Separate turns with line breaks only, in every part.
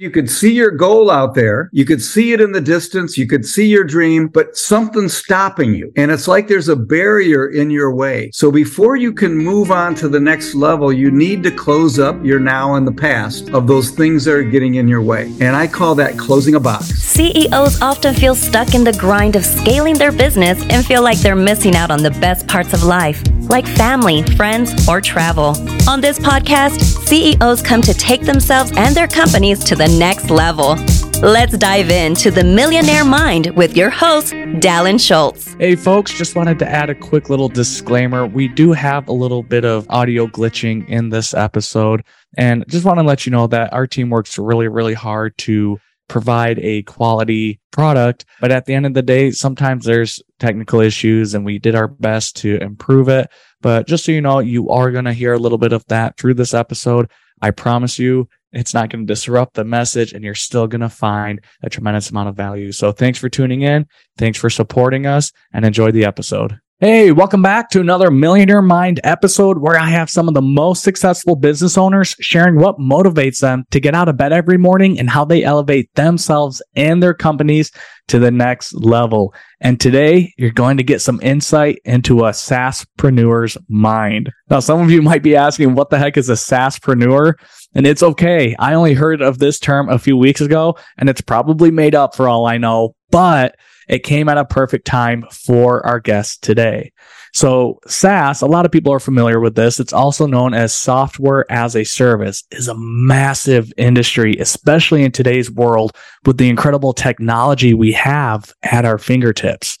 You could see your goal out there. You could see it in the distance. You could see your dream, but something's stopping you. And it's like there's a barrier in your way. So before you can move on to the next level, you need to close up your now and the past of those things that are getting in your way. And I call that closing a box.
CEOs often feel stuck in the grind of scaling their business and feel like they're missing out on the best parts of life, like family, friends, or travel. On this podcast, CEOs come to take themselves and their companies to the next level. Let's dive into the Millionaire Mind with your host, Dallon Schultz.
Hey, folks, just wanted to add a quick little disclaimer. We do have a little bit of audio glitching in this episode, and just want to let you know that our team works really, really hard to provide a quality product. But at the end of the day, sometimes there's technical issues and we did our best to improve it. But just so you know, you are going to hear a little bit of that through this episode. I promise you, it's not going to disrupt the message and you're still going to find a tremendous amount of value. So thanks for tuning in. Thanks for supporting us and enjoy the episode. Hey, welcome back to another Millionaire Mind episode where I have some of the most successful business owners sharing what motivates them to get out of bed every morning and how they elevate themselves and their companies to the next level. And today you're going to get some insight into a SaaSpreneur's mind. Now, some of you might be asking, what the heck is a SaaSpreneur? And it's okay. I only heard of this term a few weeks ago and it's probably made up for all I know, but it came at a perfect time for our guest today. So SaaS, a lot of people are familiar with this. It's also known as software as a service is a massive industry, especially in today's world with the incredible technology we have at our fingertips.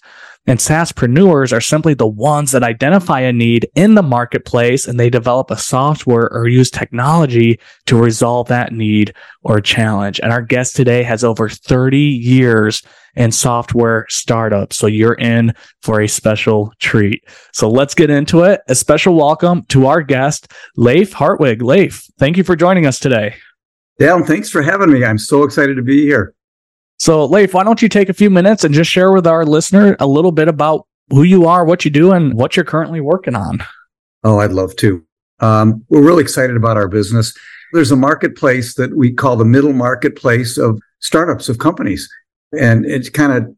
And SaaSpreneurs are simply the ones that identify a need in the marketplace and they develop a software or use technology to resolve that need or challenge. And our guest today has over 30 years in software startups. So you're in for a special treat. So let's get into it. A special welcome to our guest, Leif Hartwig. Leif, thank you for joining us today.
Dale, thanks for having me. I'm so excited to be here.
So, Leif, why don't you take a few minutes and just share with our listener a little bit about who you are, what you do, and what you're currently working on?
Oh, I'd love to. Um, we're really excited about our business. There's a marketplace that we call the middle marketplace of startups, of companies. And it's kind of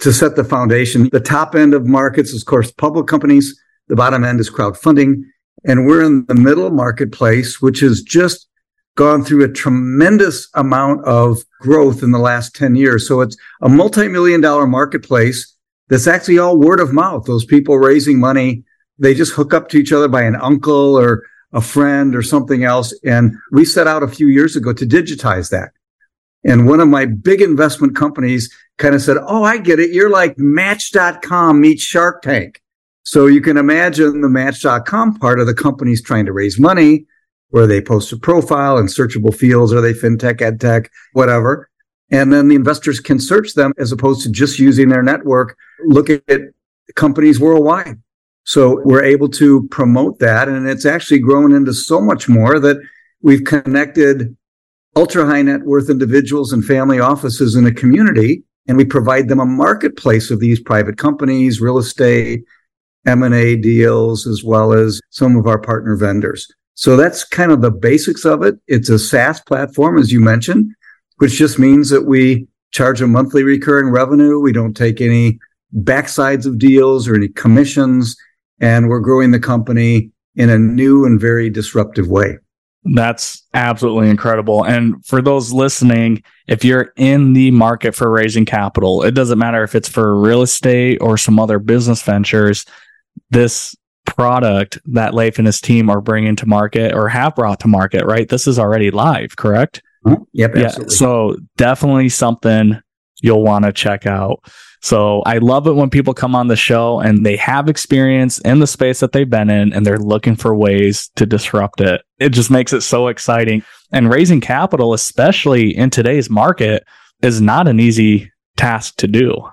to set the foundation. The top end of markets is, of course, public companies. The bottom end is crowdfunding. And we're in the middle marketplace, which is just gone through a tremendous amount of growth in the last 10 years. So it's a multi-million dollar marketplace that's actually all word of mouth. Those people raising money, they just hook up to each other by an uncle or a friend or something else. And we set out a few years ago to digitize that. And one of my big investment companies kind of said, Oh, I get it. You're like match.com meets Shark Tank. So you can imagine the match.com part of the company's trying to raise money where they post a profile and searchable fields. Are they fintech, edtech, whatever? And then the investors can search them as opposed to just using their network, look at companies worldwide. So we're able to promote that. And it's actually grown into so much more that we've connected ultra high net worth individuals and family offices in a community. And we provide them a marketplace of these private companies, real estate, M&A deals, as well as some of our partner vendors. So that's kind of the basics of it. It's a SaaS platform, as you mentioned, which just means that we charge a monthly recurring revenue. We don't take any backsides of deals or any commissions, and we're growing the company in a new and very disruptive way.
That's absolutely incredible. And for those listening, if you're in the market for raising capital, it doesn't matter if it's for real estate or some other business ventures, this product that Leif and his team are bringing to market or have brought to market, right? This is already live, correct?
Mm-hmm. Yep. Absolutely.
Yeah. So definitely something you'll want to check out. So I love it when people come on the show and they have experience in the space that they've been in and they're looking for ways to disrupt it. It just makes it so exciting. And raising capital, especially in today's market, is not an easy task to do.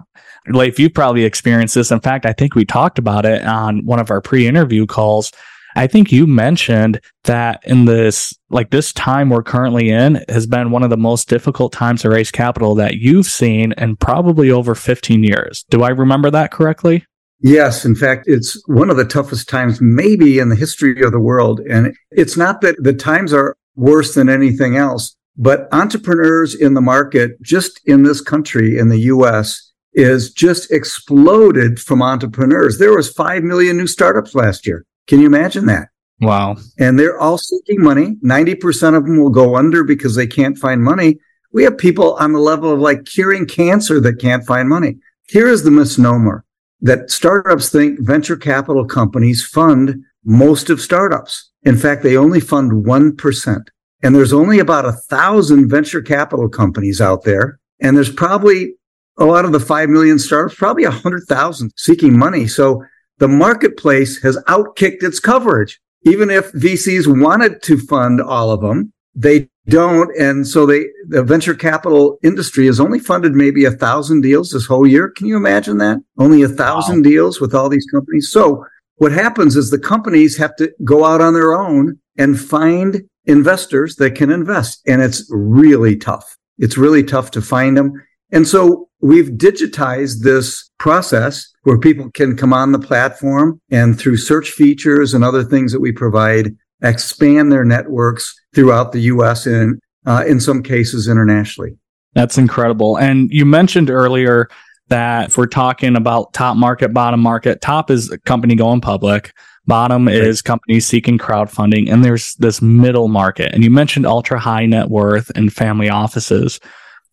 Leif, you've probably experienced this. In fact, I think we talked about it on one of our pre interview calls. I think you mentioned that in this, like this time we're currently in has been one of the most difficult times to raise capital that you've seen in probably over 15 years. Do I remember that correctly?
Yes. In fact, it's one of the toughest times maybe in the history of the world. And it's not that the times are worse than anything else, But entrepreneurs in the market, just in this country, in the US, is just exploded from entrepreneurs. There was 5 million new startups last year. Can you imagine that?
Wow.
And they're all seeking money. 90% of them will go under because they can't find money. We have people on the level of like curing cancer that can't find money. Here is the misnomer that startups think venture capital companies fund most of startups. In fact, they only fund 1%. And there's only about a thousand venture capital companies out there. And there's probably a lot of the 5 million startups, probably a hundred thousand seeking money. So the marketplace has outkicked its coverage. Even if VCs wanted to fund all of them, they don't. And so they, the venture capital industry has only funded maybe a thousand deals this whole year. Can you imagine that? Only a thousand wow. deals with all these companies. So what happens is the companies have to go out on their own and find investors that can invest. And it's really tough. It's really tough to find them. And so we've digitized this process where people can come on the platform and through search features and other things that we provide, expand their networks throughout the US and uh, in some cases internationally.
That's incredible. And you mentioned earlier that if we're talking about top market, bottom market, top is a company going public. Bottom right. is companies seeking crowdfunding, and there's this middle market. And you mentioned ultra high net worth and family offices.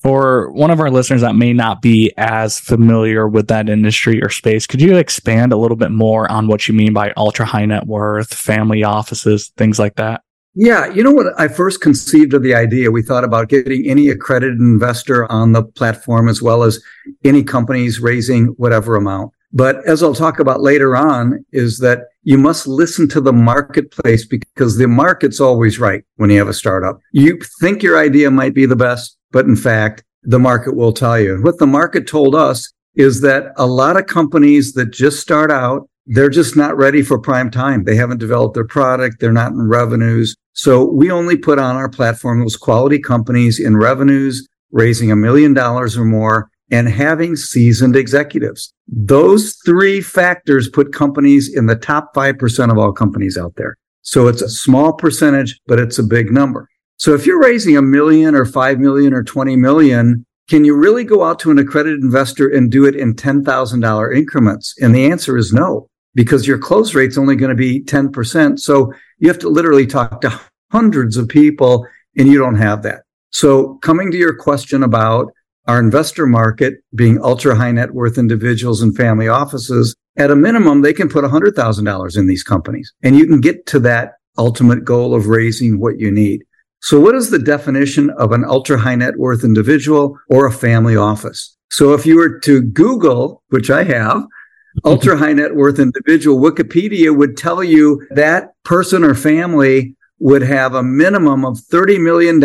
For one of our listeners that may not be as familiar with that industry or space, could you expand a little bit more on what you mean by ultra high net worth, family offices, things like that?
Yeah, you know what? I first conceived of the idea. We thought about getting any accredited investor on the platform as well as any companies raising whatever amount. But as I'll talk about later on, is that you must listen to the marketplace because the market's always right when you have a startup. You think your idea might be the best, but in fact, the market will tell you. What the market told us is that a lot of companies that just start out, they're just not ready for prime time. They haven't developed their product. They're not in revenues. So we only put on our platform those quality companies in revenues, raising a million dollars or more and having seasoned executives. Those three factors put companies in the top 5% of all companies out there. So it's a small percentage, but it's a big number. So if you're raising a million or 5 million or 20 million, can you really go out to an accredited investor and do it in $10,000 increments? And the answer is no, because your close rate's only going to be 10%. So you have to literally talk to hundreds of people and you don't have that. So coming to your question about our investor market being ultra high net worth individuals and family offices, at a minimum, they can put $100,000 in these companies and you can get to that ultimate goal of raising what you need. So what is the definition of an ultra high net worth individual or a family office? So if you were to Google, which I have, ultra high net worth individual, Wikipedia would tell you that person or family would have a minimum of $30 million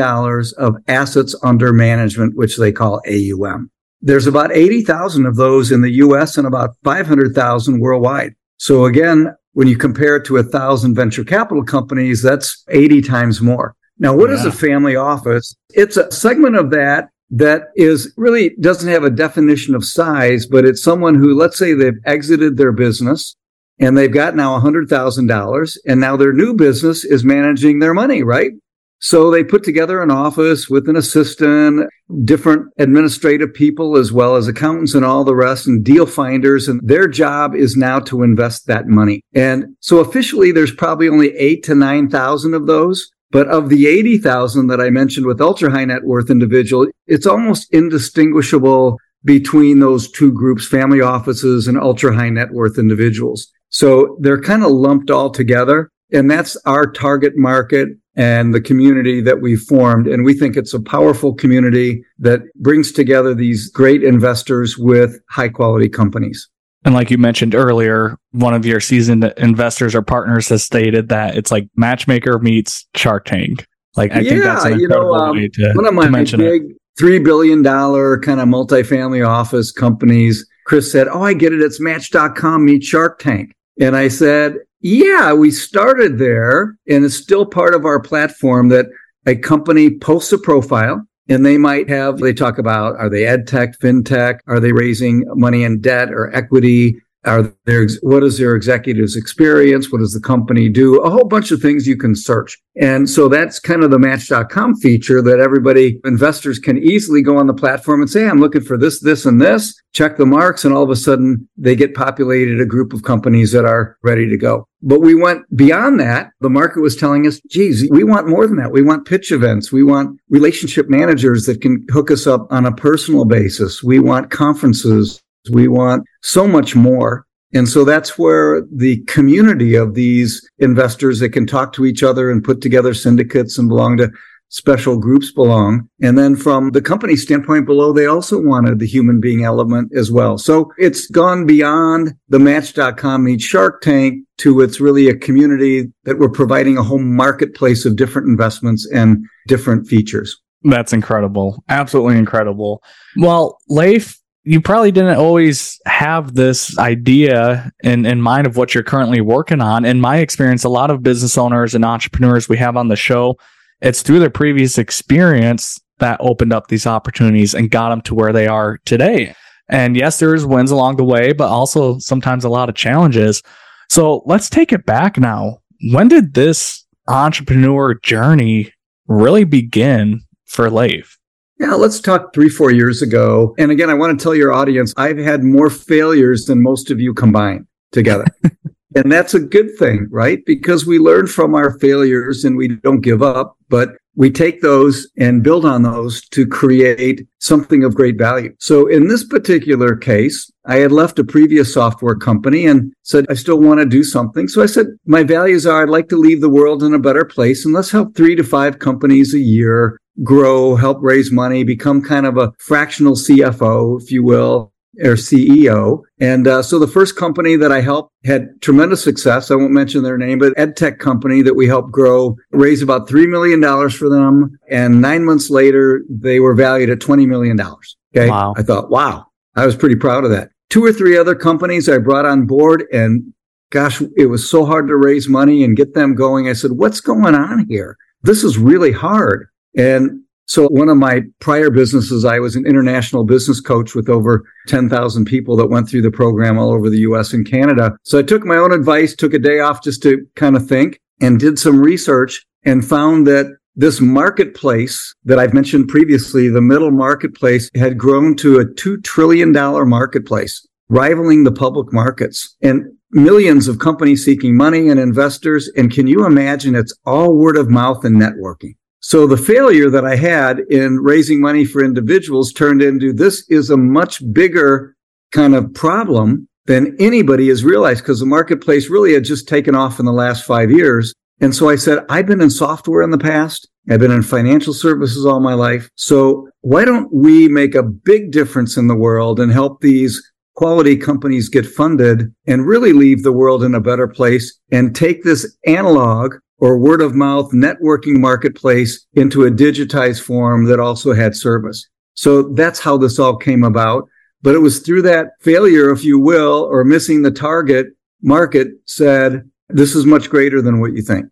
of assets under management, which they call AUM. There's about 80,000 of those in the US and about 500,000 worldwide. So again, when you compare it to a thousand venture capital companies, that's 80 times more. Now, what yeah. is a family office? It's a segment of that that is really doesn't have a definition of size, but it's someone who, let's say they've exited their business and they've got now $100,000 and now their new business is managing their money, right? So they put together an office with an assistant, different administrative people, as well as accountants and all the rest and deal finders. And their job is now to invest that money. And so officially there's probably only eight to 9,000 of those. But of the 80,000 that I mentioned with ultra high net worth individual, it's almost indistinguishable between those two groups, family offices and ultra high net worth individuals. So they're kind of lumped all together. And that's our target market and the community that we've formed. And we think it's a powerful community that brings together these great investors with high quality companies.
And like you mentioned earlier, one of your seasoned investors or partners has stated that it's like matchmaker meets Shark Tank. Like I
yeah,
think that's an incredible you know, um, way to,
one of my
big
it. three billion dollar kind of multifamily office companies. Chris said, "Oh, I get it. It's Match.com meets Shark Tank." And I said, yeah, we started there and it's still part of our platform that a company posts a profile and they might have, they talk about, are they ed tech, fintech? Are they raising money in debt or equity? Are there, what is their executives experience? What does the company do? A whole bunch of things you can search. And so that's kind of the match.com feature that everybody, investors can easily go on the platform and say, I'm looking for this, this, and this, check the marks. And all of a sudden they get populated a group of companies that are ready to go. But we went beyond that. The market was telling us, geez, we want more than that. We want pitch events. We want relationship managers that can hook us up on a personal basis. We want conferences. We want so much more. And so that's where the community of these investors that can talk to each other and put together syndicates and belong to special groups belong. And then from the company standpoint below, they also wanted the human being element as well. So it's gone beyond the match.com meets Shark Tank to it's really a community that we're providing a whole marketplace of different investments and different features.
That's incredible. Absolutely incredible. Well, Leif, you probably didn't always have this idea in, in mind of what you're currently working on. In my experience, a lot of business owners and entrepreneurs we have on the show, it's through their previous experience that opened up these opportunities and got them to where they are today. And yes, there's wins along the way, but also sometimes a lot of challenges. So let's take it back now. When did this entrepreneur journey really begin for Leif?
Yeah, let's talk three, four years ago. And again, I want to tell your audience, I've had more failures than most of you combined together. and that's a good thing, right? Because we learn from our failures and we don't give up, but we take those and build on those to create something of great value. So in this particular case, I had left a previous software company and said, I still want to do something. So I said, my values are I'd like to leave the world in a better place and let's help three to five companies a year grow, help raise money, become kind of a fractional CFO, if you will, or CEO. And uh, so the first company that I helped had tremendous success. I won't mention their name, but ed tech company that we helped grow, raised about $3 million for them. And nine months later, they were valued at $20 million. Okay. Wow. I thought, wow, I was pretty proud of that. Two or three other companies I brought on board and gosh, it was so hard to raise money and get them going. I said, what's going on here? This is really hard. And so one of my prior businesses, I was an international business coach with over 10,000 people that went through the program all over the US and Canada. So I took my own advice, took a day off just to kind of think and did some research and found that this marketplace that I've mentioned previously, the middle marketplace had grown to a $2 trillion marketplace, rivaling the public markets and millions of companies seeking money and investors. And can you imagine it's all word of mouth and networking? So the failure that I had in raising money for individuals turned into this is a much bigger kind of problem than anybody has realized because the marketplace really had just taken off in the last five years. And so I said, I've been in software in the past. I've been in financial services all my life. So why don't we make a big difference in the world and help these quality companies get funded and really leave the world in a better place and take this analog or word of mouth networking marketplace into a digitized form that also had service. So that's how this all came about. But it was through that failure, if you will, or missing the target market said, this is much greater than what you think.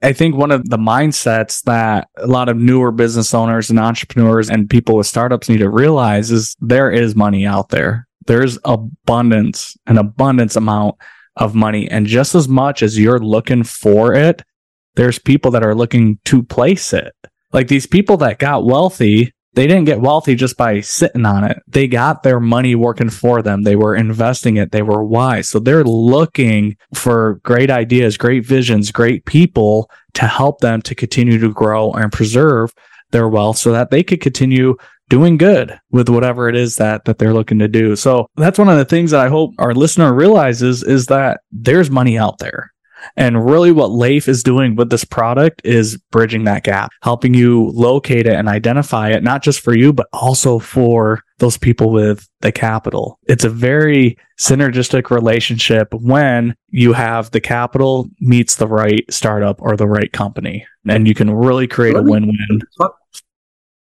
I think one of the mindsets that a lot of newer business owners and entrepreneurs and people with startups need to realize is there is money out there. There's abundance, an abundance amount of money. And just as much as you're looking for it, there's people that are looking to place it. Like these people that got wealthy, they didn't get wealthy just by sitting on it. They got their money working for them. They were investing it. They were wise. So they're looking for great ideas, great visions, great people to help them to continue to grow and preserve their wealth so that they could continue doing good with whatever it is that that they're looking to do. So that's one of the things that I hope our listener realizes is that there's money out there. And really what Leif is doing with this product is bridging that gap, helping you locate it and identify it, not just for you, but also for those people with the capital. It's a very synergistic relationship when you have the capital meets the right startup or the right company and you can really create let a win-win.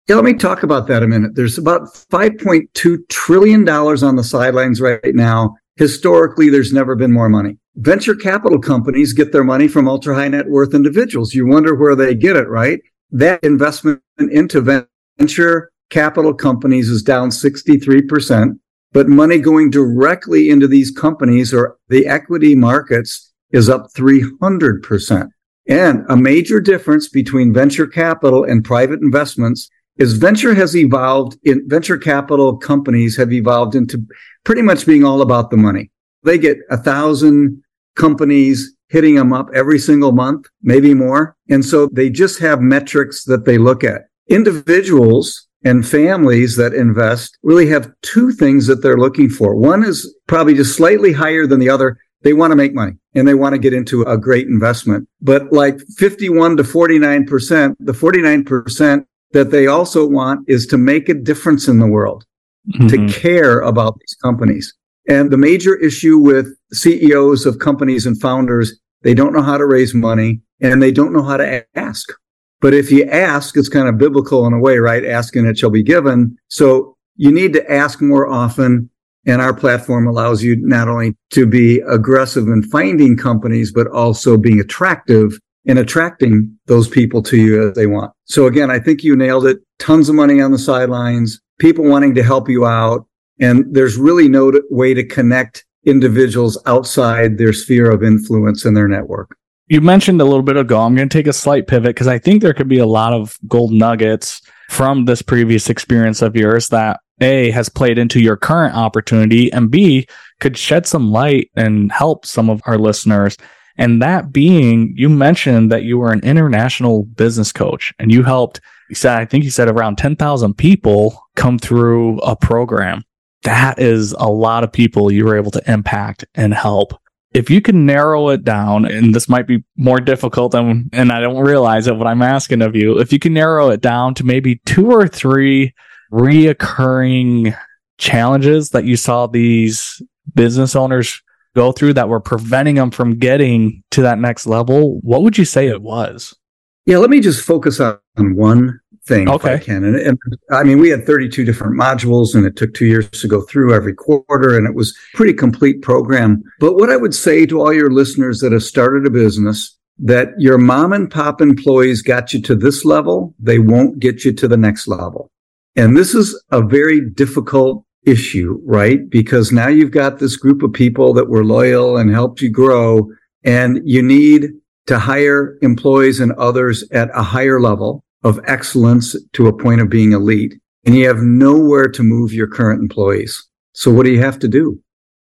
Yeah, let me talk about that a minute. There's about $5.2 trillion on the sidelines right now. Historically, there's never been more money venture capital companies get their money from ultra high net worth individuals. You wonder where they get it, right? That investment into venture capital companies is down 63%. but money going directly into these companies or the equity markets is up 300%. And a major difference between venture capital and private investments is venture has evolved in venture capital companies have evolved into pretty much being all about the money. They get a thousand companies hitting them up every single month, maybe more. And so they just have metrics that they look at. Individuals and families that invest really have two things that they're looking for. One is probably just slightly higher than the other. They want to make money and they want to get into a great investment. But like 51 to 49%, the 49% that they also want is to make a difference in the world, mm-hmm. to care about these companies. And the major issue with CEOs of companies and founders, they don't know how to raise money and they don't know how to ask. But if you ask, it's kind of biblical in a way, right? Asking it shall be given. So you need to ask more often. And our platform allows you not only to be aggressive in finding companies, but also being attractive and attracting those people to you as they want. So again, I think you nailed it. Tons of money on the sidelines, people wanting to help you out. And there's really no way to connect individuals outside their sphere of influence in their network.
You mentioned a little bit ago, I'm going to take a slight pivot because I think there could be a lot of gold nuggets from this previous experience of yours that A has played into your current opportunity and B could shed some light and help some of our listeners. And that being, you mentioned that you were an international business coach and you helped, you said, I think you said around 10,000 people come through a program. That is a lot of people you were able to impact and help if you can narrow it down, and this might be more difficult than, and I don't realize it, what I'm asking of you, if you can narrow it down to maybe two or three reoccurring challenges that you saw these business owners go through that were preventing them from getting to that next level, what would you say it was?
Yeah, let me just focus on one thing okay. if I can. And, and, I mean, we had 32 different modules and it took two years to go through every quarter and it was pretty complete program. But what I would say to all your listeners that have started a business, that your mom and pop employees got you to this level, they won't get you to the next level. And this is a very difficult issue, right? Because now you've got this group of people that were loyal and helped you grow and you need to hire employees and others at a higher level of excellence to a point of being elite and you have nowhere to move your current employees. So what do you have to do?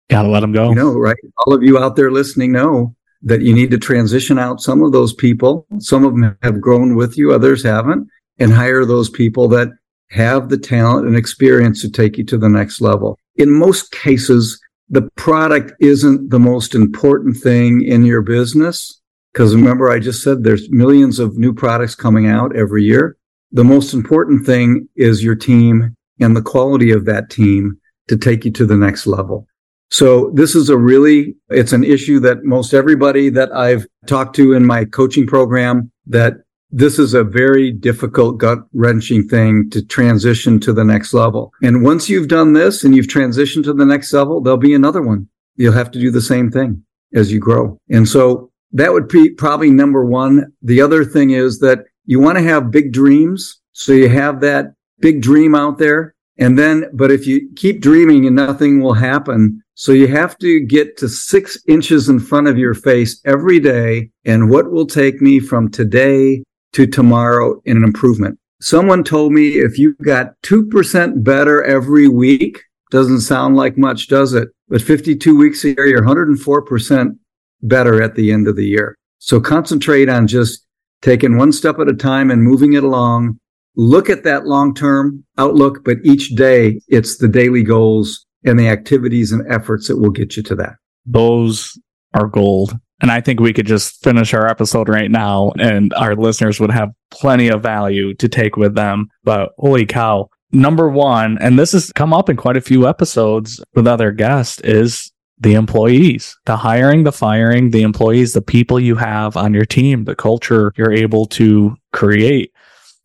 Got to let them go.
You know, right? All of you out there listening know that you need to transition out some of those people. Some of them have grown with you, others haven't, and hire those people that have the talent and experience to take you to the next level. In most cases, the product isn't the most important thing in your business. Because remember, I just said there's millions of new products coming out every year. The most important thing is your team and the quality of that team to take you to the next level. So this is a really, it's an issue that most everybody that I've talked to in my coaching program that this is a very difficult gut wrenching thing to transition to the next level. And once you've done this and you've transitioned to the next level, there'll be another one. You'll have to do the same thing as you grow. And so that would be probably number one. The other thing is that you want to have big dreams. So you have that big dream out there. And then, but if you keep dreaming and nothing will happen, so you have to get to six inches in front of your face every day. And what will take me from today to tomorrow in an improvement? Someone told me if you got 2% better every week, doesn't sound like much, does it? But 52 weeks a year, you're 104% better at the end of the year. So concentrate on just taking one step at a time and moving it along. Look at that long term outlook, but each day it's the daily goals and the activities and efforts that will get you to that.
Those are gold. And I think we could just finish our episode right now and our listeners would have plenty of value to take with them. But holy cow. Number one, and this has come up in quite a few episodes with other guests, is the employees, the hiring, the firing, the employees, the people you have on your team, the culture you're able to create.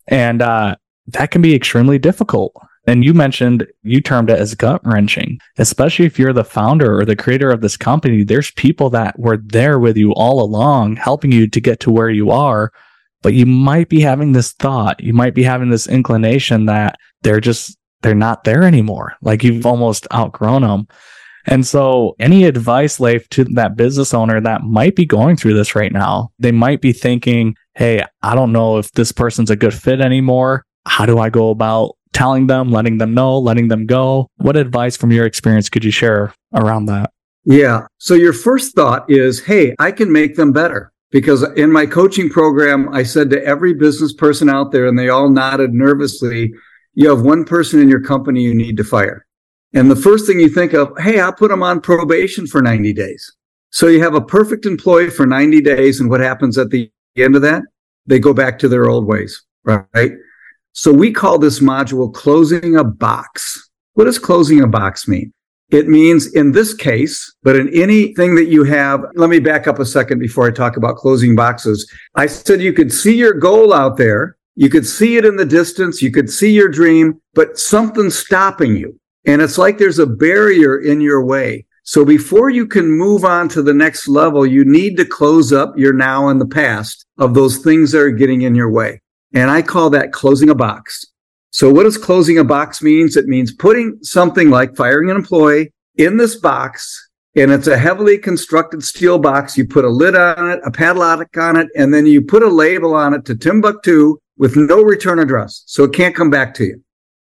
And uh, that can be extremely difficult. And you mentioned you termed it as gut wrenching, especially if you're the founder or the creator of this company. There's people that were there with you all along, helping you to get to where you are. But you might be having this thought, you might be having this inclination that they're just they're not there anymore. Like you've almost outgrown them. And so, any advice, Leif, to that business owner that might be going through this right now, they might be thinking, Hey, I don't know if this person's a good fit anymore. How do I go about telling them, letting them know, letting them go? What advice from your experience could you share around that?
Yeah. So, your first thought is, Hey, I can make them better. Because in my coaching program, I said to every business person out there, and they all nodded nervously, you have one person in your company you need to fire. And the first thing you think of, hey, I'll put them on probation for 90 days. So you have a perfect employee for 90 days. And what happens at the end of that? They go back to their old ways, right? So we call this module closing a box. What does closing a box mean? It means in this case, but in anything that you have, let me back up a second before I talk about closing boxes. I said you could see your goal out there. You could see it in the distance. You could see your dream, but something's stopping you. And it's like there's a barrier in your way. So before you can move on to the next level, you need to close up your now and the past of those things that are getting in your way. And I call that closing a box. So what does closing a box means? It means putting something like firing an employee in this box. And it's a heavily constructed steel box. You put a lid on it, a padlock on it, and then you put a label on it to Timbuktu with no return address. So it can't come back to you.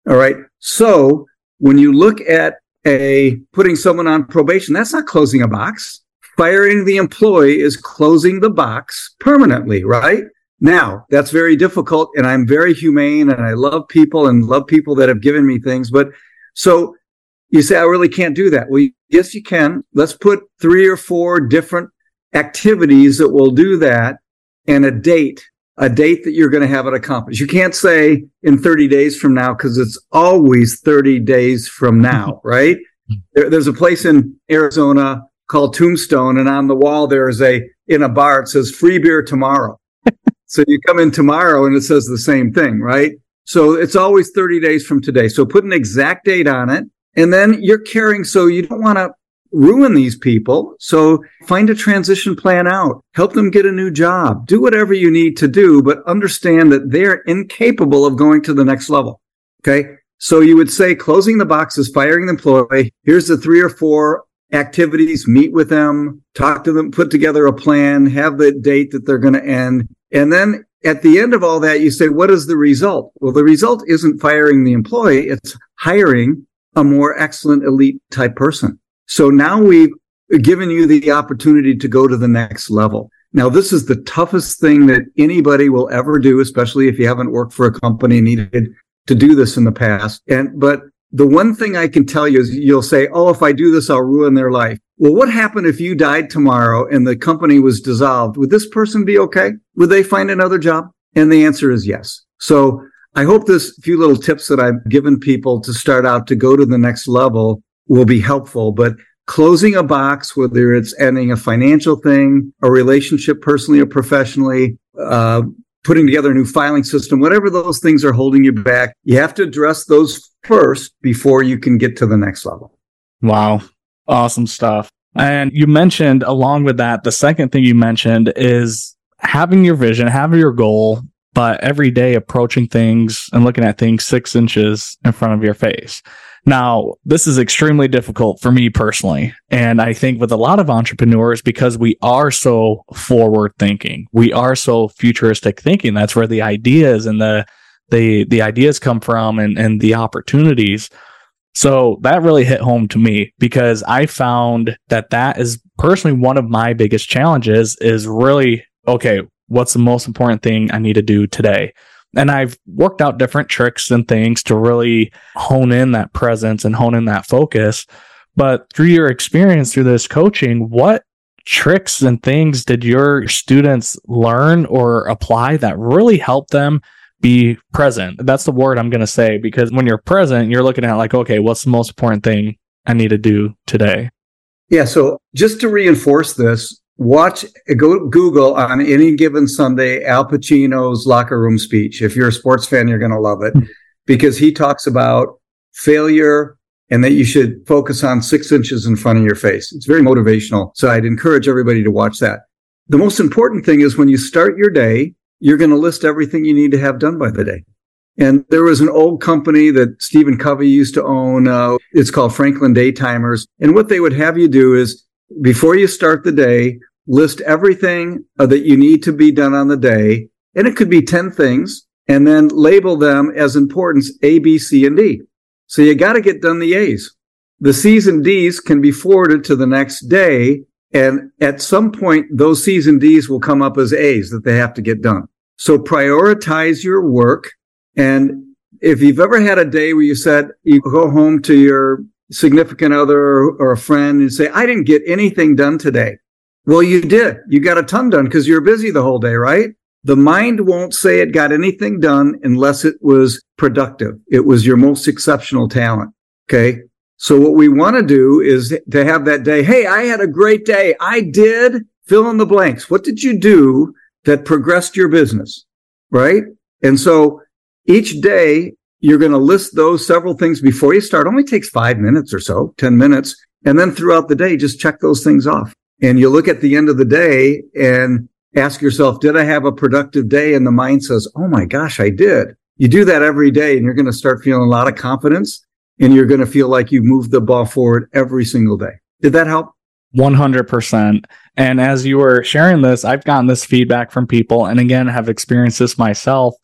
All right. So when you look at a putting someone on probation, that's not closing a box. Firing the employee is closing the box permanently, right? Now, that's very difficult and I'm very humane and I love people and love people that have given me things. But so you say, I really can't do that. Well, yes, you can. Let's put three or four different activities that will do that and a date a date that you're going to have it accomplished. You can't say in 30 days from now because it's always 30 days from now, right? There, there's a place in Arizona called Tombstone, and on the wall there is a in a bar it says free beer tomorrow. So you come in tomorrow and it says the same thing, right? So it's always 30 days from today. So put an exact date on it. And then you're caring. so you don't want to ruin these people. So find a transition plan out, help them get a new job, do whatever you need to do, but understand that they're incapable of going to the next level. Okay. So you would say closing the box is firing the employee. Here's the three or four activities, meet with them, talk to them, put together a plan, have the date that they're going to end. And then at the end of all that, you say, what is the result? Well, the result isn't firing the employee. It's hiring a more excellent elite type person. So now we've given you the opportunity to go to the next level. Now, this is the toughest thing that anybody will ever do, especially if you haven't worked for a company needed to do this in the past. And, but the one thing I can tell you is you'll say, Oh, if I do this, I'll ruin their life. Well, what happened if you died tomorrow and the company was dissolved? Would this person be okay? Would they find another job? And the answer is yes. So I hope this few little tips that I've given people to start out to go to the next level will be helpful. But closing a box, whether it's ending a financial thing, a relationship personally or professionally, uh, putting together a new filing system, whatever those things are holding you back, you have to address those first before you can get to the next level.
Wow. Awesome stuff. And you mentioned along with that, the second thing you mentioned is having your vision, having your goal, but every day approaching things and looking at things six inches in front of your face. Now, this is extremely difficult for me personally. And I think with a lot of entrepreneurs, because we are so forward thinking, we are so futuristic thinking. That's where the ideas and the, the, the ideas come from and, and the opportunities. So that really hit home to me because I found that that is personally one of my biggest challenges is really, okay, what's the most important thing I need to do today? And I've worked out different tricks and things to really hone in that presence and hone in that focus. But through your experience through this coaching, what tricks and things did your students learn or apply that really helped them be present? That's the word I'm going to say because when you're present, you're looking at like, okay, what's the most important thing I need to do today?
Yeah. So just to reinforce this, watch go google on any given sunday al pacino's locker room speech. If you're a sports fan you're going to love it. Because he talks about failure and that you should focus on six inches in front of your face. It's very motivational so i'd encourage everybody to watch that. The most important thing is when you start your day you're going to list everything you need to have done by the day. And there was an old company that Stephen Covey used to own. Uh, it's called Franklin Daytimers. And what they would have you do is before you start the day, list everything uh, that you need to be done on the day. And it could be 10 things and then label them as importance A, B, C, and D. So you got to get done the A's. The C's and D's can be forwarded to the next day. And at some point, those C's and D's will come up as A's that they have to get done. So prioritize your work. And if you've ever had a day where you said you go home to your significant other or a friend and say, I didn't get anything done today. Well, you did. You got a ton done because you're busy the whole day, right? The mind won't say it got anything done unless it was productive. It was your most exceptional talent. Okay. So what we want to do is to have that day. Hey, I had a great day. I did fill in the blanks. What did you do that progressed your business? Right. And so each day you're going to list those several things before you start. Only takes five minutes or so, 10 minutes. And then throughout the day, just check those things off. And you look at the end of the day and ask yourself, did I have a productive day? And the mind says, Oh my gosh, I did. You do that every day and you're going to start feeling a lot of confidence and you're going to feel like you moved the ball forward every single day. Did that help?
100%. And as you were sharing this, I've gotten this feedback from people and again have experienced this myself.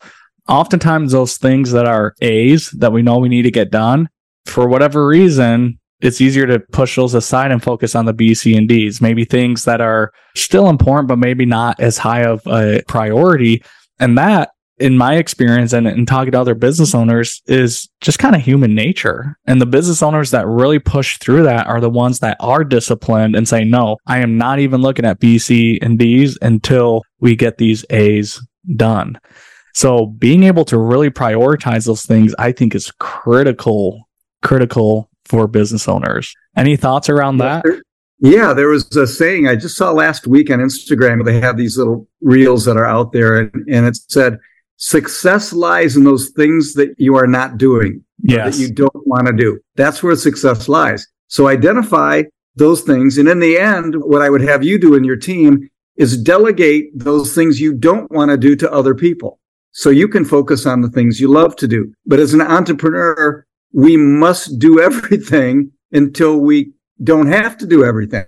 Oftentimes, those things that are A's that we know we need to get done, for whatever reason, it's easier to push those aside and focus on the B, C, and D's. Maybe things that are still important, but maybe not as high of a priority. And that, in my experience and in talking to other business owners, is just kind of human nature. And the business owners that really push through that are the ones that are disciplined and say, no, I am not even looking at B, C, and D's until we get these A's done. So being able to really prioritize those things, I think is critical, critical for business owners. Any thoughts around that?
Yeah, there was a saying I just saw last week on Instagram. They have these little reels that are out there, and, and it said, Success lies in those things that you are not doing,
yes.
that you don't want to do. That's where success lies. So identify those things. And in the end, what I would have you do in your team is delegate those things you don't want to do to other people. So you can focus on the things you love to do. But as an entrepreneur, we must do everything until we don't have to do everything,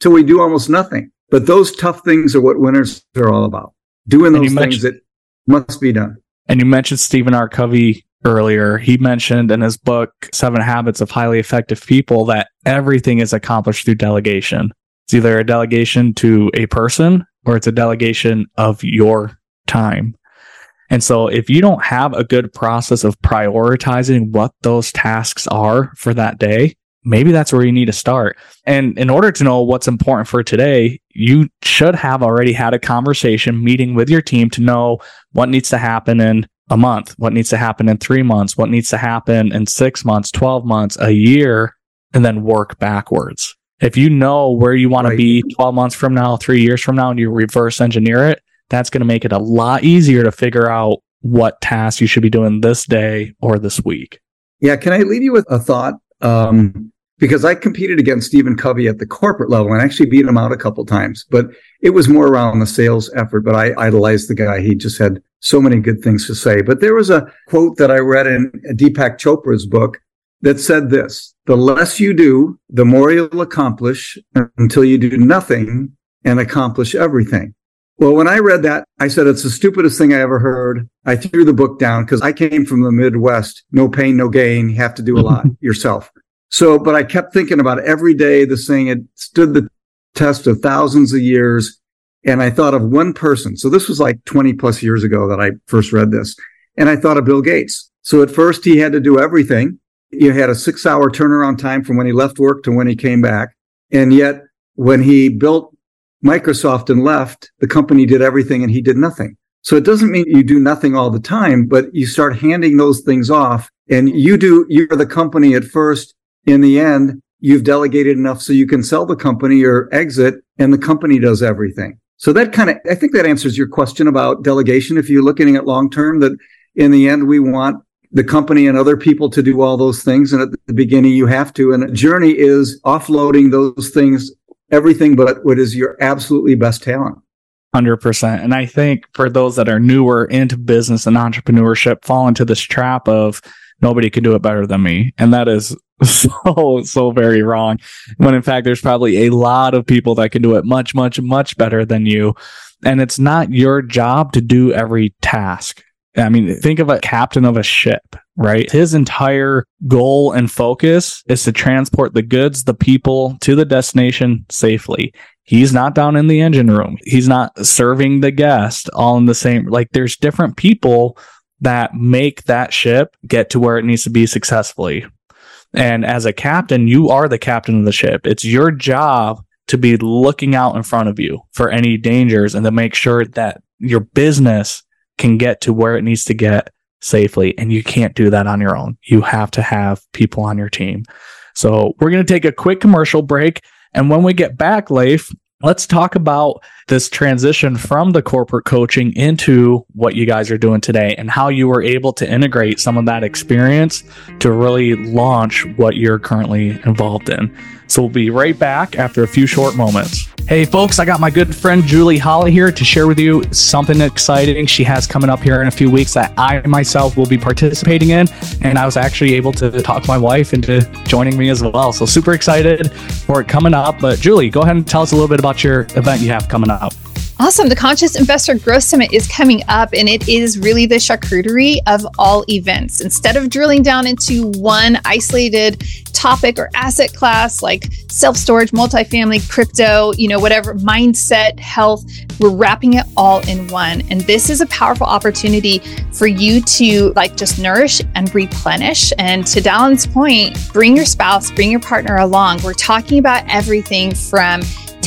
till we do almost nothing. But those tough things are what winners are all about. Doing those things that must be done.
And you mentioned Stephen R. Covey earlier. He mentioned in his book, Seven Habits of Highly Effective People, that everything is accomplished through delegation. It's either a delegation to a person or it's a delegation of your time. And so if you don't have a good process of prioritizing what those tasks are for that day, maybe that's where you need to start. And in order to know what's important for today, you should have already had a conversation meeting with your team to know what needs to happen in a month, what needs to happen in three months, what needs to happen in six months, 12 months, a year, and then work backwards. If you know where you want right. to be 12 months from now, three years from now, and you reverse engineer it, that's going to make it a lot easier to figure out what tasks you should be doing this day or this week.
Yeah. Can I leave you with a thought? Um, because I competed against Stephen Covey at the corporate level and actually beat him out a couple times, but it was more around the sales effort. But I idolized the guy. He just had so many good things to say. But there was a quote that I read in Deepak Chopra's book that said this, the less you do, the more you'll accomplish until you do nothing and accomplish everything. Well, when I read that, I said, it's the stupidest thing I ever heard. I threw the book down because I came from the Midwest. No pain, no gain. You have to do a lot yourself. So, but I kept thinking about every day this thing had stood the test of thousands of years. And I thought of one person. So this was like 20 plus years ago that I first read this. And I thought of Bill Gates. So at first he had to do everything. You had a six hour turnaround time from when he left work to when he came back. And yet when he built Microsoft and left, the company did everything and he did nothing. So it doesn't mean you do nothing all the time, but you start handing those things off and you do, you're the company at first. In the end, you've delegated enough so you can sell the company or exit and the company does everything. So that kind of, I think that answers your question about delegation. If you're looking at long term, that in the end, we want the company and other people to do all those things. And at the beginning, you have to. And the journey is offloading those things everything but what is your absolutely best talent.
100%. And I think for those that are newer into business and entrepreneurship, fall into this trap of nobody can do it better than me. And that is so, so very wrong. When in fact, there's probably a lot of people that can do it much, much, much better than you. And it's not your job to do every task. I mean, think of a captain of a ship, right? His entire goal and focus is to transport the goods, the people to the destination safely. He's not down in the engine room. He's not serving the guest all in the same, like there's different people that make that ship get to where it needs to be successfully. And as a captain, you are the captain of the ship. It's your job to be looking out in front of you for any dangers and to make sure that your business can get to where it needs to get safely. And you can't do that on your own. You have to have people on your team. So we're going to take a quick commercial break. And when we get back, Leif, let's talk about this transition from the corporate coaching into what you guys are doing today and how you were able to integrate some of that experience to really launch what you're currently involved in. So we'll be right back after a few short moments. Hey, folks, I got my good friend Julie Holly here to share with you something exciting she has coming up here in a few weeks that I myself will be participating in. And I was actually able to talk my wife into joining me as well. So super excited for it coming up. But Julie, go ahead and tell us a little bit about your event you have coming up.
Awesome. The Conscious Investor Growth Summit is coming up, and it is really the charcuterie of all events. Instead of drilling down into one isolated topic or asset class like self storage, multifamily, crypto, you know, whatever, mindset, health, we're wrapping it all in one. And this is a powerful opportunity for you to like just nourish and replenish. And to Dallon's point, bring your spouse, bring your partner along. We're talking about everything from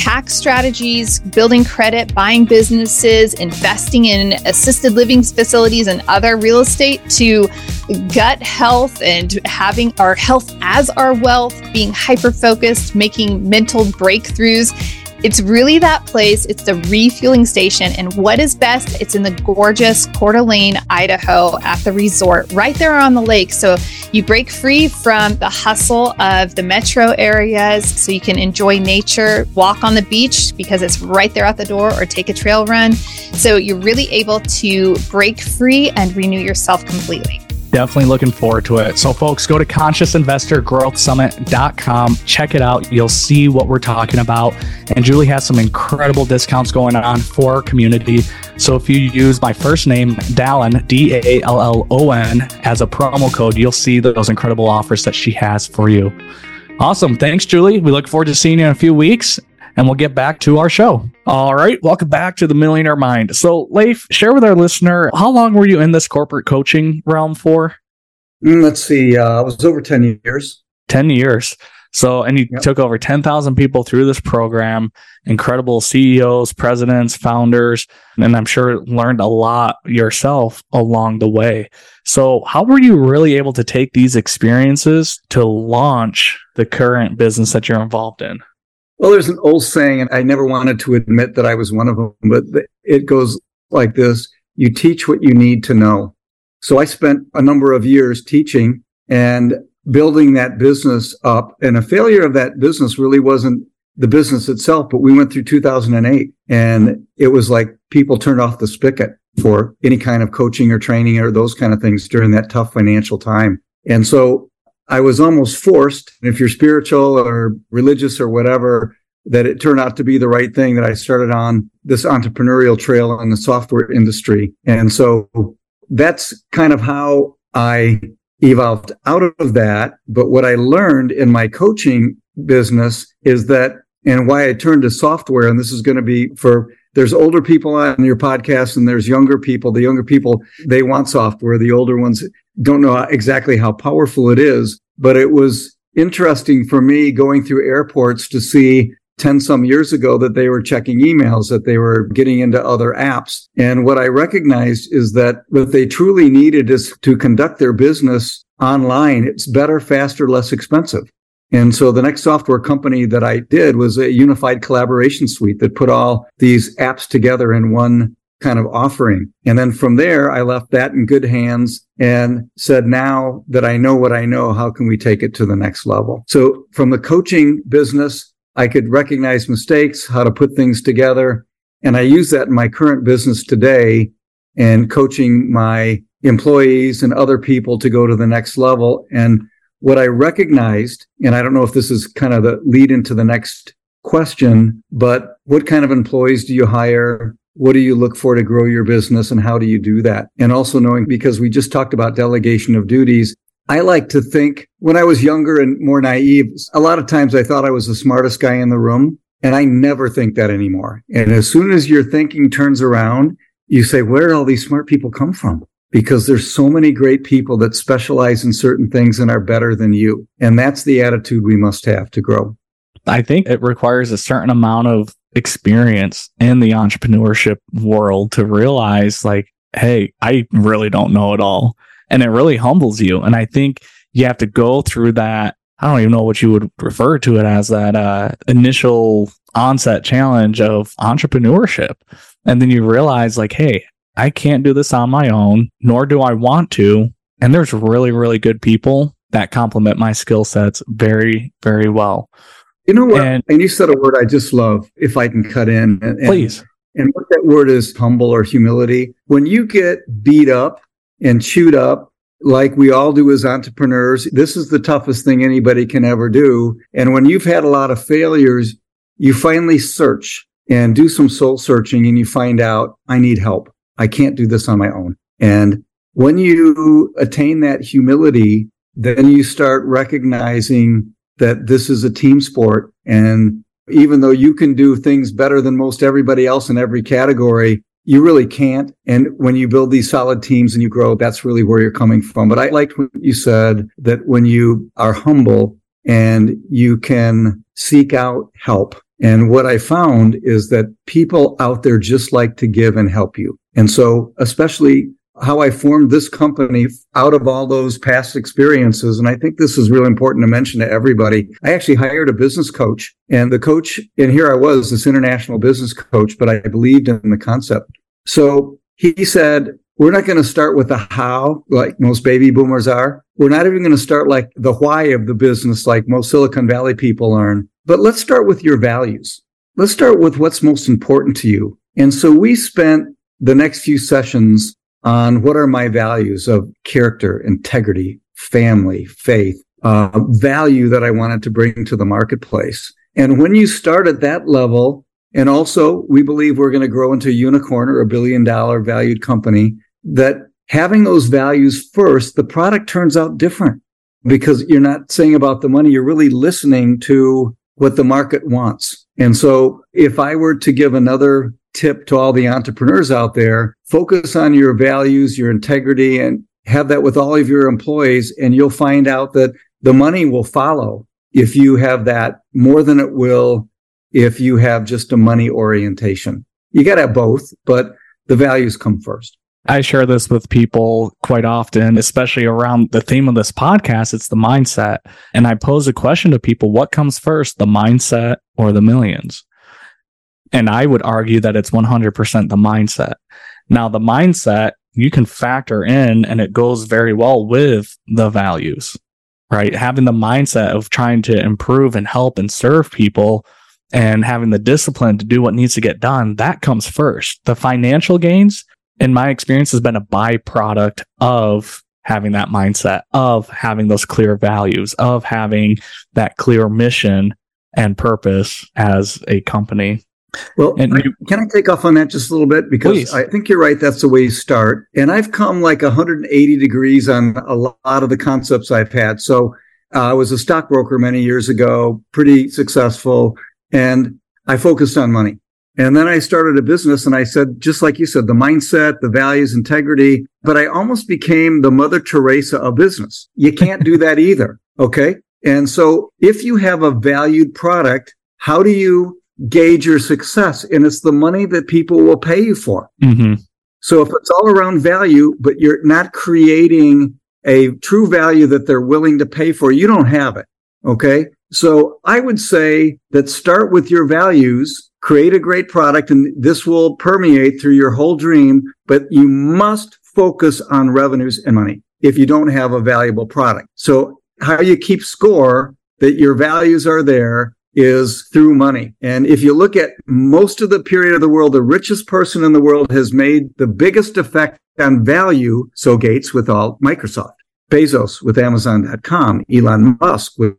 tax strategies, building credit, buying businesses, investing in assisted living facilities and other real estate to gut health and having our health as our wealth, being hyper focused, making mental breakthroughs it's really that place. It's the refueling station. And what is best? It's in the gorgeous Coeur d'Alene, Idaho at the resort, right there on the lake. So you break free from the hustle of the metro areas so you can enjoy nature, walk on the beach because it's right there at the door, or take a trail run. So you're really able to break free and renew yourself completely.
Definitely looking forward to it. So, folks, go to consciousinvestorgrowthsummit.com. Check it out. You'll see what we're talking about. And Julie has some incredible discounts going on for our community. So, if you use my first name, Dallon, D A L L O N, as a promo code, you'll see those incredible offers that she has for you. Awesome. Thanks, Julie. We look forward to seeing you in a few weeks and we'll get back to our show. All right. Welcome back to the Millionaire Mind. So, Leif, share with our listener how long were you in this corporate coaching realm for?
Mm, let's see. Uh, it was over 10 years.
10 years. So, and you yep. took over 10,000 people through this program, incredible CEOs, presidents, founders, and I'm sure learned a lot yourself along the way. So, how were you really able to take these experiences to launch the current business that you're involved in?
Well, there's an old saying, and I never wanted to admit that I was one of them, but it goes like this You teach what you need to know. So I spent a number of years teaching and building that business up. And a failure of that business really wasn't the business itself, but we went through 2008 and it was like people turned off the spigot for any kind of coaching or training or those kind of things during that tough financial time. And so I was almost forced, if you're spiritual or religious or whatever, that it turned out to be the right thing that I started on this entrepreneurial trail in the software industry. And so that's kind of how I evolved out of that. But what I learned in my coaching business is that, and why I turned to software, and this is going to be for there's older people on your podcast and there's younger people. The younger people, they want software. The older ones don't know exactly how powerful it is, but it was interesting for me going through airports to see 10 some years ago that they were checking emails, that they were getting into other apps. And what I recognized is that what they truly needed is to conduct their business online. It's better, faster, less expensive. And so the next software company that I did was a unified collaboration suite that put all these apps together in one kind of offering. And then from there, I left that in good hands and said, now that I know what I know, how can we take it to the next level? So from the coaching business, I could recognize mistakes, how to put things together. And I use that in my current business today and coaching my employees and other people to go to the next level. And what I recognized, and I don't know if this is kind of the lead into the next question, but what kind of employees do you hire? What do you look for to grow your business and how do you do that? And also knowing because we just talked about delegation of duties. I like to think when I was younger and more naive, a lot of times I thought I was the smartest guy in the room. And I never think that anymore. And as soon as your thinking turns around, you say, where do all these smart people come from? Because there's so many great people that specialize in certain things and are better than you. And that's the attitude we must have to grow.
I think it requires a certain amount of experience in the entrepreneurship world to realize like, Hey, I really don't know it all. And it really humbles you. And I think you have to go through that. I don't even know what you would refer to it as that uh, initial onset challenge of entrepreneurship. And then you realize like, Hey, I can't do this on my own, nor do I want to. And there's really, really good people that complement my skill sets very, very well.
You know what? And, and, you said a word I just love, if I can cut in. And,
please.
And what that word is humble or humility. When you get beat up and chewed up, like we all do as entrepreneurs, this is the toughest thing anybody can ever do. And when you've had a lot of failures, you finally search and do some soul searching and you find out, I need help. I can't do this on my own. And when you attain that humility, then you start recognizing that this is a team sport. And even though you can do things better than most everybody else in every category, you really can't. And when you build these solid teams and you grow, that's really where you're coming from. But I liked what you said that when you are humble and you can seek out help. And what I found is that people out there just like to give and help you. And so, especially how I formed this company out of all those past experiences. And I think this is really important to mention to everybody. I actually hired a business coach and the coach, and here I was, this international business coach, but I believed in the concept. So he said, we're not going to start with the how like most baby boomers are. We're not even going to start like the why of the business like most Silicon Valley people learn, but let's start with your values. Let's start with what's most important to you. And so we spent the next few sessions on what are my values of character, integrity, family, faith, uh, value that I wanted to bring to the marketplace. And when you start at that level, and also we believe we're going to grow into a unicorn or a billion dollar valued company, that having those values first, the product turns out different because you're not saying about the money. You're really listening to what the market wants. And so if I were to give another tip to all the entrepreneurs out there focus on your values, your integrity, and have that with all of your employees. And you'll find out that the money will follow if you have that more than it will if you have just a money orientation. You got to have both, but the values come first.
I share this with people quite often, especially around the theme of this podcast. It's the mindset. And I pose a question to people what comes first, the mindset or the millions? And I would argue that it's 100% the mindset. Now, the mindset you can factor in and it goes very well with the values, right? Having the mindset of trying to improve and help and serve people and having the discipline to do what needs to get done, that comes first. The financial gains, in my experience, has been a byproduct of having that mindset, of having those clear values, of having that clear mission and purpose as a company.
Well, and you, can I take off on that just a little bit? Because please. I think you're right. That's the way you start. And I've come like 180 degrees on a lot of the concepts I've had. So uh, I was a stockbroker many years ago, pretty successful, and I focused on money. And then I started a business and I said, just like you said, the mindset, the values, integrity, but I almost became the Mother Teresa of business. You can't do that either. Okay. And so if you have a valued product, how do you gauge your success. And it's the money that people will pay you for. Mm-hmm. So if it's all around value, but you're not creating a true value that they're willing to pay for, you don't have it. Okay. So I would say that start with your values, create a great product, and this will permeate through your whole dream, but you must focus on revenues and money if you don't have a valuable product. So how you keep score that your values are there is through money. And if you look at most of the period of the world, the richest person in the world has made the biggest effect on value. So Gates with all Microsoft, Bezos with Amazon.com, Elon Musk with,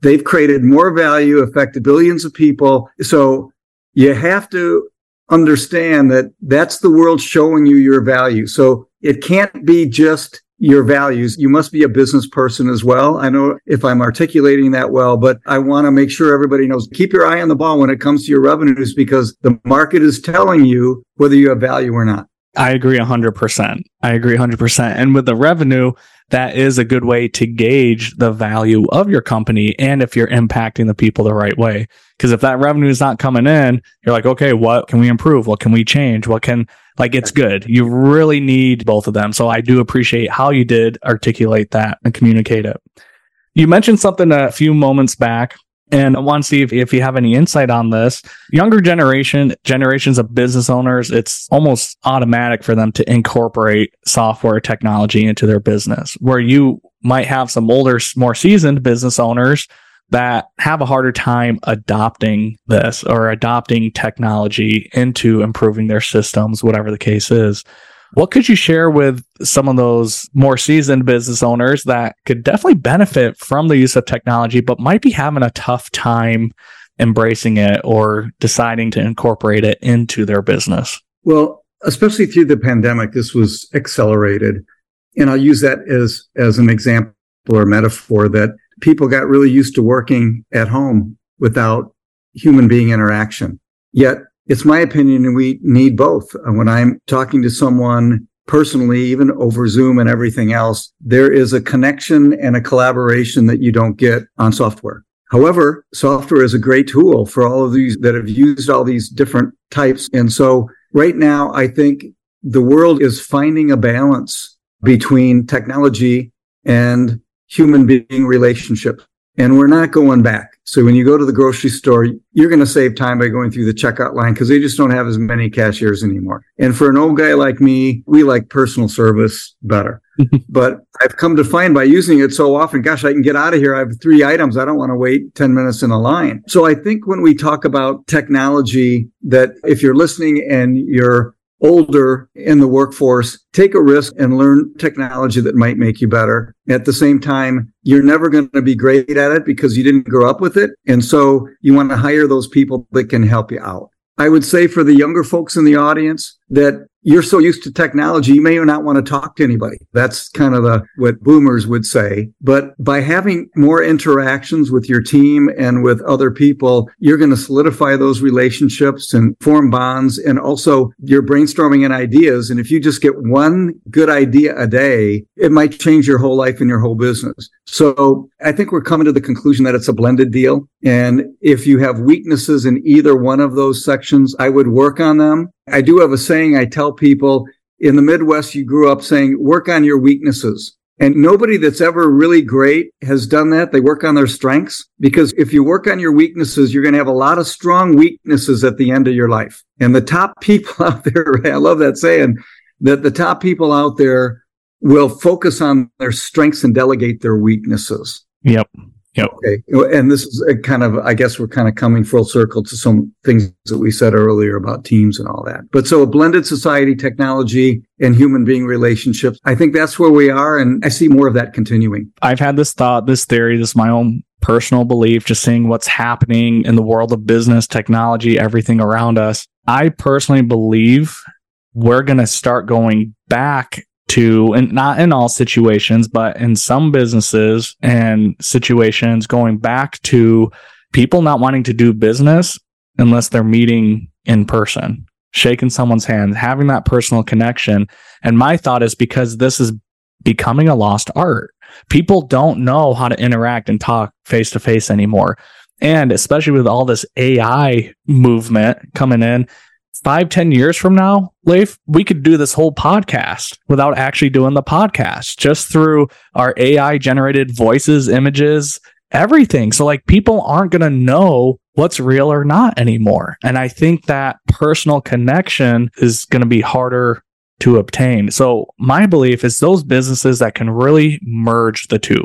they've created more value, affected billions of people. So you have to understand that that's the world showing you your value. So it can't be just your values. You must be a business person as well. I know if I'm articulating that well, but I want to make sure everybody knows keep your eye on the ball when it comes to your revenues because the market is telling you whether you have value or not.
I agree 100%. I agree 100%. And with the revenue, that is a good way to gauge the value of your company and if you're impacting the people the right way. Because if that revenue is not coming in, you're like, okay, what can we improve? What can we change? What can, like, it's good. You really need both of them. So I do appreciate how you did articulate that and communicate it. You mentioned something a few moments back and I want to see if, if you have any insight on this. Younger generation, generations of business owners, it's almost automatic for them to incorporate software technology into their business, where you might have some older, more seasoned business owners that have a harder time adopting this or adopting technology into improving their systems, whatever the case is. What could you share with some of those more seasoned business owners that could definitely benefit from the use of technology, but might be having a tough time embracing it or deciding to incorporate it into their business?
Well, especially through the pandemic, this was accelerated. And I'll use that as, as an example or metaphor that people got really used to working at home without human being interaction. Yet it's my opinion and we need both. When I'm talking to someone personally, even over Zoom and everything else, there is a connection and a collaboration that you don't get on software. However, software is a great tool for all of these that have used all these different types. And so right now, I think the world is finding a balance between technology and human being relationships and we're not going back. So when you go to the grocery store, you're going to save time by going through the checkout line because they just don't have as many cashiers anymore. And for an old guy like me, we like personal service better. but I've come to find by using it so often, gosh, I can get out of here. I have three items. I don't want to wait 10 minutes in a line. So I think when we talk about technology, that if you're listening and you're older in the workforce, take a risk and learn technology that might make you better. At the same time, you're never going to be great at it because you didn't grow up with it. And so you want to hire those people that can help you out. I would say for the younger folks in the audience that you're so used to technology, you may not want to talk to anybody. That's kind of the, what boomers would say. But by having more interactions with your team and with other people, you're going to solidify those relationships and form bonds. And also you're brainstorming in ideas. And if you just get one good idea a day, it might change your whole life and your whole business. So I think we're coming to the conclusion that it's a blended deal. And if you have weaknesses in either one of those sections, I would work on them I do have a saying I tell people in the Midwest, you grew up saying, work on your weaknesses. And nobody that's ever really great has done that. They work on their strengths because if you work on your weaknesses, you're going to have a lot of strong weaknesses at the end of your life. And the top people out there, I love that saying that the top people out there will focus on their strengths and delegate their weaknesses.
Yep. Yep.
Okay. And this is uh, kind of, I guess we're kind of coming full circle to some things that we said earlier about teams and all that. But so a blended society, technology and human being relationships, I think that's where we are. And I see more of that continuing.
I've had this thought, this theory, this is my own personal belief, just seeing what's happening in the world of business, technology, everything around us. I personally believe we're going to start going back to, and not in all situations, but in some businesses and situations, going back to people not wanting to do business unless they're meeting in person, shaking someone's hand, having that personal connection. And my thought is because this is becoming a lost art. People don't know how to interact and talk face to face anymore. And especially with all this AI movement coming in, five, ten years from now, Leif, we could do this whole podcast without actually doing the podcast, just through our AI generated voices, images, everything. So like people aren't going to know what's real or not anymore. And I think that personal connection is going to be harder to obtain. So my belief is those businesses that can really merge the two,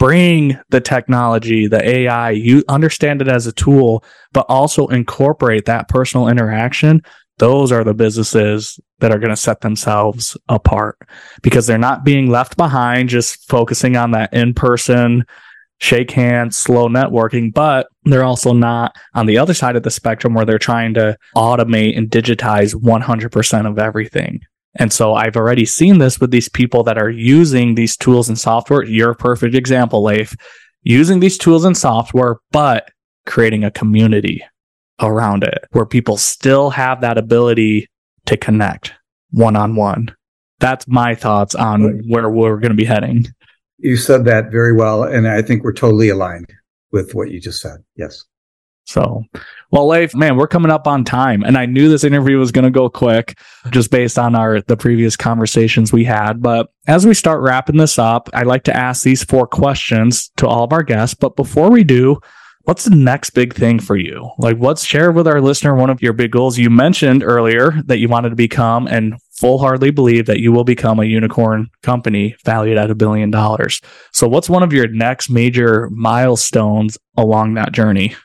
bring the technology, the AI, you understand it as a tool, but also incorporate that personal interaction. Those are the businesses that are going to set themselves apart because they're not being left behind, just focusing on that in person shake hands, slow networking, but they're also not on the other side of the spectrum where they're trying to automate and digitize 100% of everything. And so I've already seen this with these people that are using these tools and software. You're a perfect example, Leif, using these tools and software, but creating a community around it where people still have that ability to connect one on one. That's my thoughts on where we're going to be heading.
You said that very well. And I think we're totally aligned with what you just said. Yes.
So, well, Leif, man, we're coming up on time, and I knew this interview was going to go quick, just based on our the previous conversations we had. But as we start wrapping this up, I'd like to ask these four questions to all of our guests. But before we do, what's the next big thing for you? Like, what's share with our listener one of your big goals? You mentioned earlier that you wanted to become and full heartedly believe that you will become a unicorn company valued at a billion dollars. So, what's one of your next major milestones along that journey?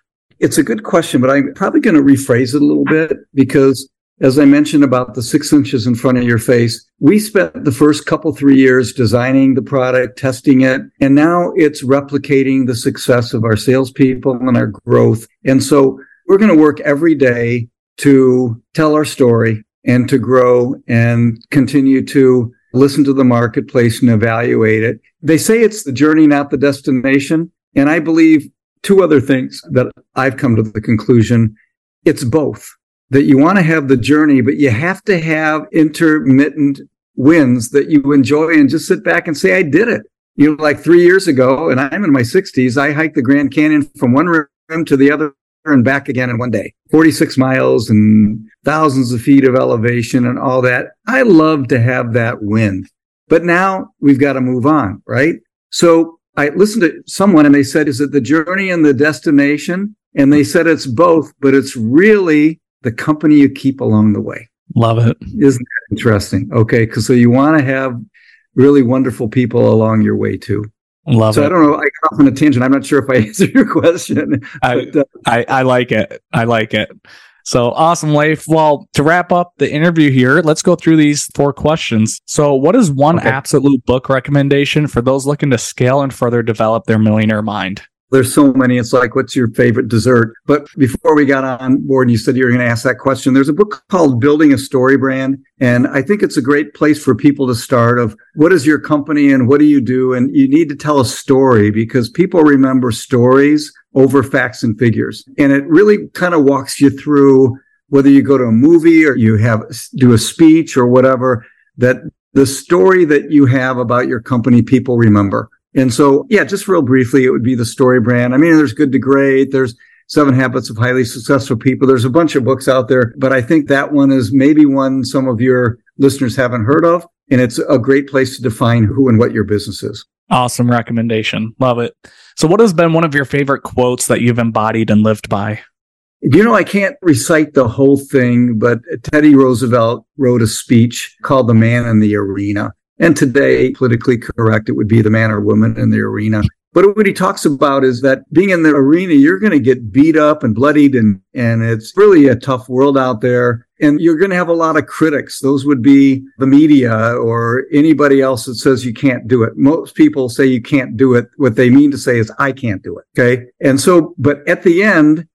It's a good question, but I'm probably going to rephrase it a little bit because as I mentioned about the six inches in front of your face, we spent the first couple, three years designing the product, testing it, and now it's replicating the success of our salespeople and our growth. And so we're going to work every day to tell our story and to grow and continue to listen to the marketplace and evaluate it. They say it's the journey, not the destination. And I believe two other things that I've come to the conclusion. It's both that you want to have the journey, but you have to have intermittent wins that you enjoy and just sit back and say, I did it. You know, like three years ago, and I'm in my 60s, I hiked the Grand Canyon from one rim to the other and back again in one day 46 miles and thousands of feet of elevation and all that. I love to have that win. But now we've got to move on, right? So I listened to someone and they said, is it the journey and the destination? And they said it's both, but it's really the company you keep along the way.
Love it.
Isn't that interesting? Okay. Cause so you want to have really wonderful people along your way too.
Love it.
so
it.
I don't know. I got off on a tangent. I'm not sure if I answered your question.
I, but, uh, I, I like it. I like it. So awesome, Leif. Well, to wrap up the interview here, let's go through these four questions. So, what is one okay. absolute book recommendation for those looking to scale and further develop their millionaire mind?
There's so many. It's like, what's your favorite dessert? But before we got on board, you said you were going to ask that question. There's a book called Building a StoryBrand. And I think it's a great place for people to start of what is your company and what do you do? And you need to tell a story because people remember stories over facts and figures. And it really kind of walks you through whether you go to a movie or you have do a speech or whatever that the story that you have about your company people remember and so, yeah, just real briefly, it would be the story brand. I mean, there's good to great. There's seven habits of highly successful people. There's a bunch of books out there, but I think that one is maybe one some of your listeners haven't heard of. And it's a great place to define who and what your business is.
Awesome recommendation. Love it. So what has been one of your favorite quotes that you've embodied and lived by?
You know, I can't recite the whole thing, but Teddy Roosevelt wrote a speech called The Man in the Arena. And today, politically correct, it would be the man or woman in the arena. But what he talks about is that being in the arena, you're going to get beat up and bloodied and, and it's really a tough world out there. And you're going to have a lot of critics. Those would be the media or anybody else that says you can't do it. Most people say you can't do it. What they mean to say is I can't do it. Okay. And so, but at the end,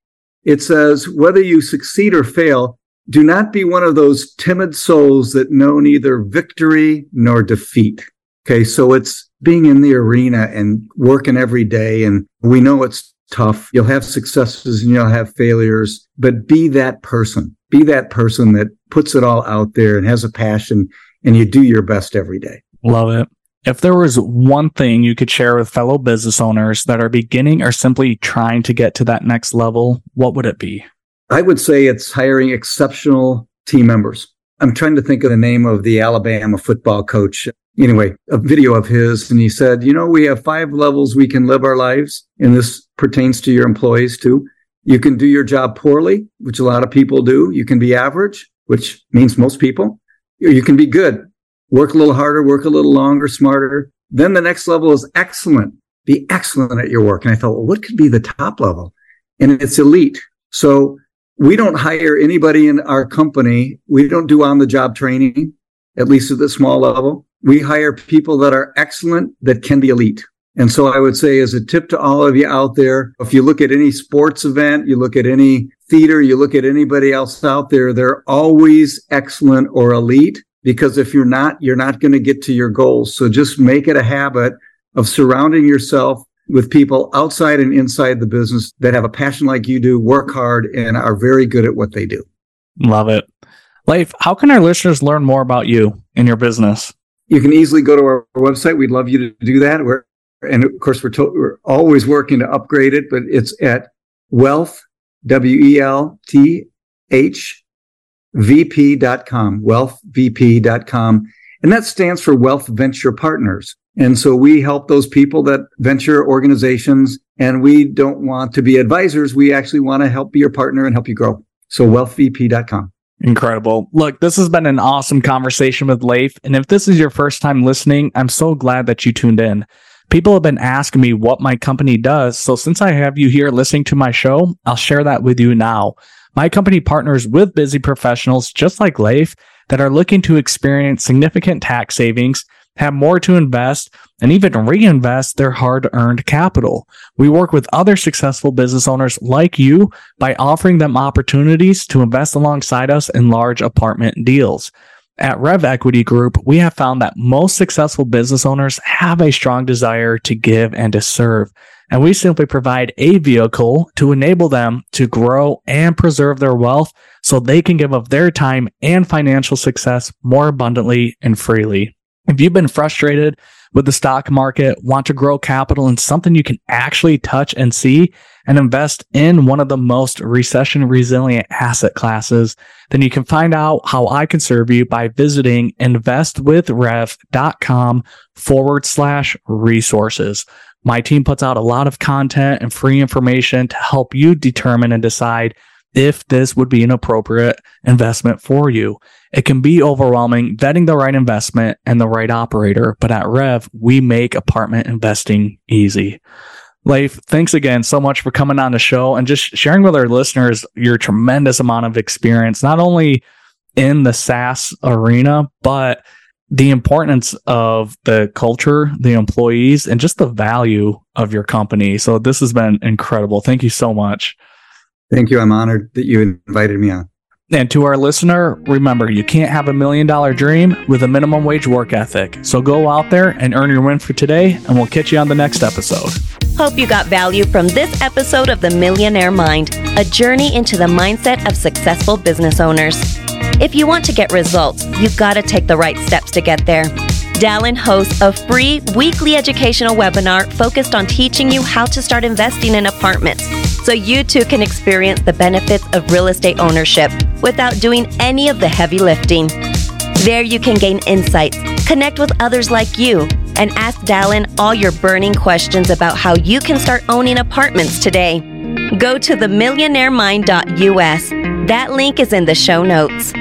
it says whether you succeed or fail, do not be one of those timid souls that know neither victory nor defeat. Okay. So it's being in the arena and working every day. And we know it's tough. You'll have successes and you'll have failures, but be that person. Be that person that puts it all out there and has a passion and you do your best every day.
Love it. If there was one thing you could share with fellow business owners that are beginning or simply trying to get to that next level, what would it be?
I would say it's hiring exceptional team members. I'm trying to think of the name of the Alabama football coach. Anyway, a video of his, and he said, You know, we have five levels we can live our lives, and this pertains to your employees too. You can do your job poorly, which a lot of people do. You can be average, which means most people. You can be good, work a little harder, work a little longer, smarter. Then the next level is excellent, be excellent at your work. And I thought, well, what could be the top level? And it's elite. So we don't hire anybody in our company. We don't do on the job training, at least at the small level. We hire people that are excellent that can be elite. And so I would say as a tip to all of you out there, if you look at any sports event, you look at any theater, you look at anybody else out there, they're always excellent or elite because if you're not, you're not going to get to your goals. So just make it a habit of surrounding yourself with people outside and inside the business that have a passion like you do, work hard, and are very good at what they do.
Love it. Leif, how can our listeners learn more about you and your business?
You can easily go to our website. We'd love you to do that. We're, and of course, we're, to, we're always working to upgrade it, but it's at wealth, W E L T H V P W E L T H, VP.com, wealthvp.com. And that stands for Wealth Venture Partners. And so we help those people that venture organizations and we don't want to be advisors. We actually want to help be your partner and help you grow. So wealthvp.com.
Incredible. Look, this has been an awesome conversation with Leif. And if this is your first time listening, I'm so glad that you tuned in. People have been asking me what my company does. So since I have you here listening to my show, I'll share that with you now. My company partners with busy professionals just like Leif that are looking to experience significant tax savings have more to invest, and even reinvest their hard earned capital. We work with other successful business owners like you by offering them opportunities to invest alongside us in large apartment deals. At Rev Equity Group, we have found that most successful business owners have a strong desire to give and to serve. And we simply provide a vehicle to enable them to grow and preserve their wealth so they can give of their time and financial success more abundantly and freely. If you've been frustrated with the stock market, want to grow capital in something you can actually touch and see and invest in one of the most recession resilient asset classes, then you can find out how I can serve you by visiting investwithrev.com forward slash resources. My team puts out a lot of content and free information to help you determine and decide if this would be an appropriate investment for you. It can be overwhelming vetting the right investment and the right operator, but at Rev, we make apartment investing easy. Leif, thanks again so much for coming on the show and just sharing with our listeners your tremendous amount of experience, not only in the SaaS arena, but the importance of the culture, the employees, and just the value of your company. So this has been incredible. Thank you so much.
Thank you. I'm honored that you invited me on.
And to our listener, remember, you can't have a million dollar dream with a minimum wage work ethic. So go out there and earn your win for today, and we'll catch you on the next episode.
Hope you got value from this episode of The Millionaire Mind, a journey into the mindset of successful business owners. If you want to get results, you've got to take the right steps to get there. Dallon hosts a free weekly educational webinar focused on teaching you how to start investing in apartments so you too can experience the benefits of real estate ownership without doing any of the heavy lifting. There you can gain insights, connect with others like you, and ask Dallon all your burning questions about how you can start owning apartments today. Go to themillionairemind.us. That link is in the show notes.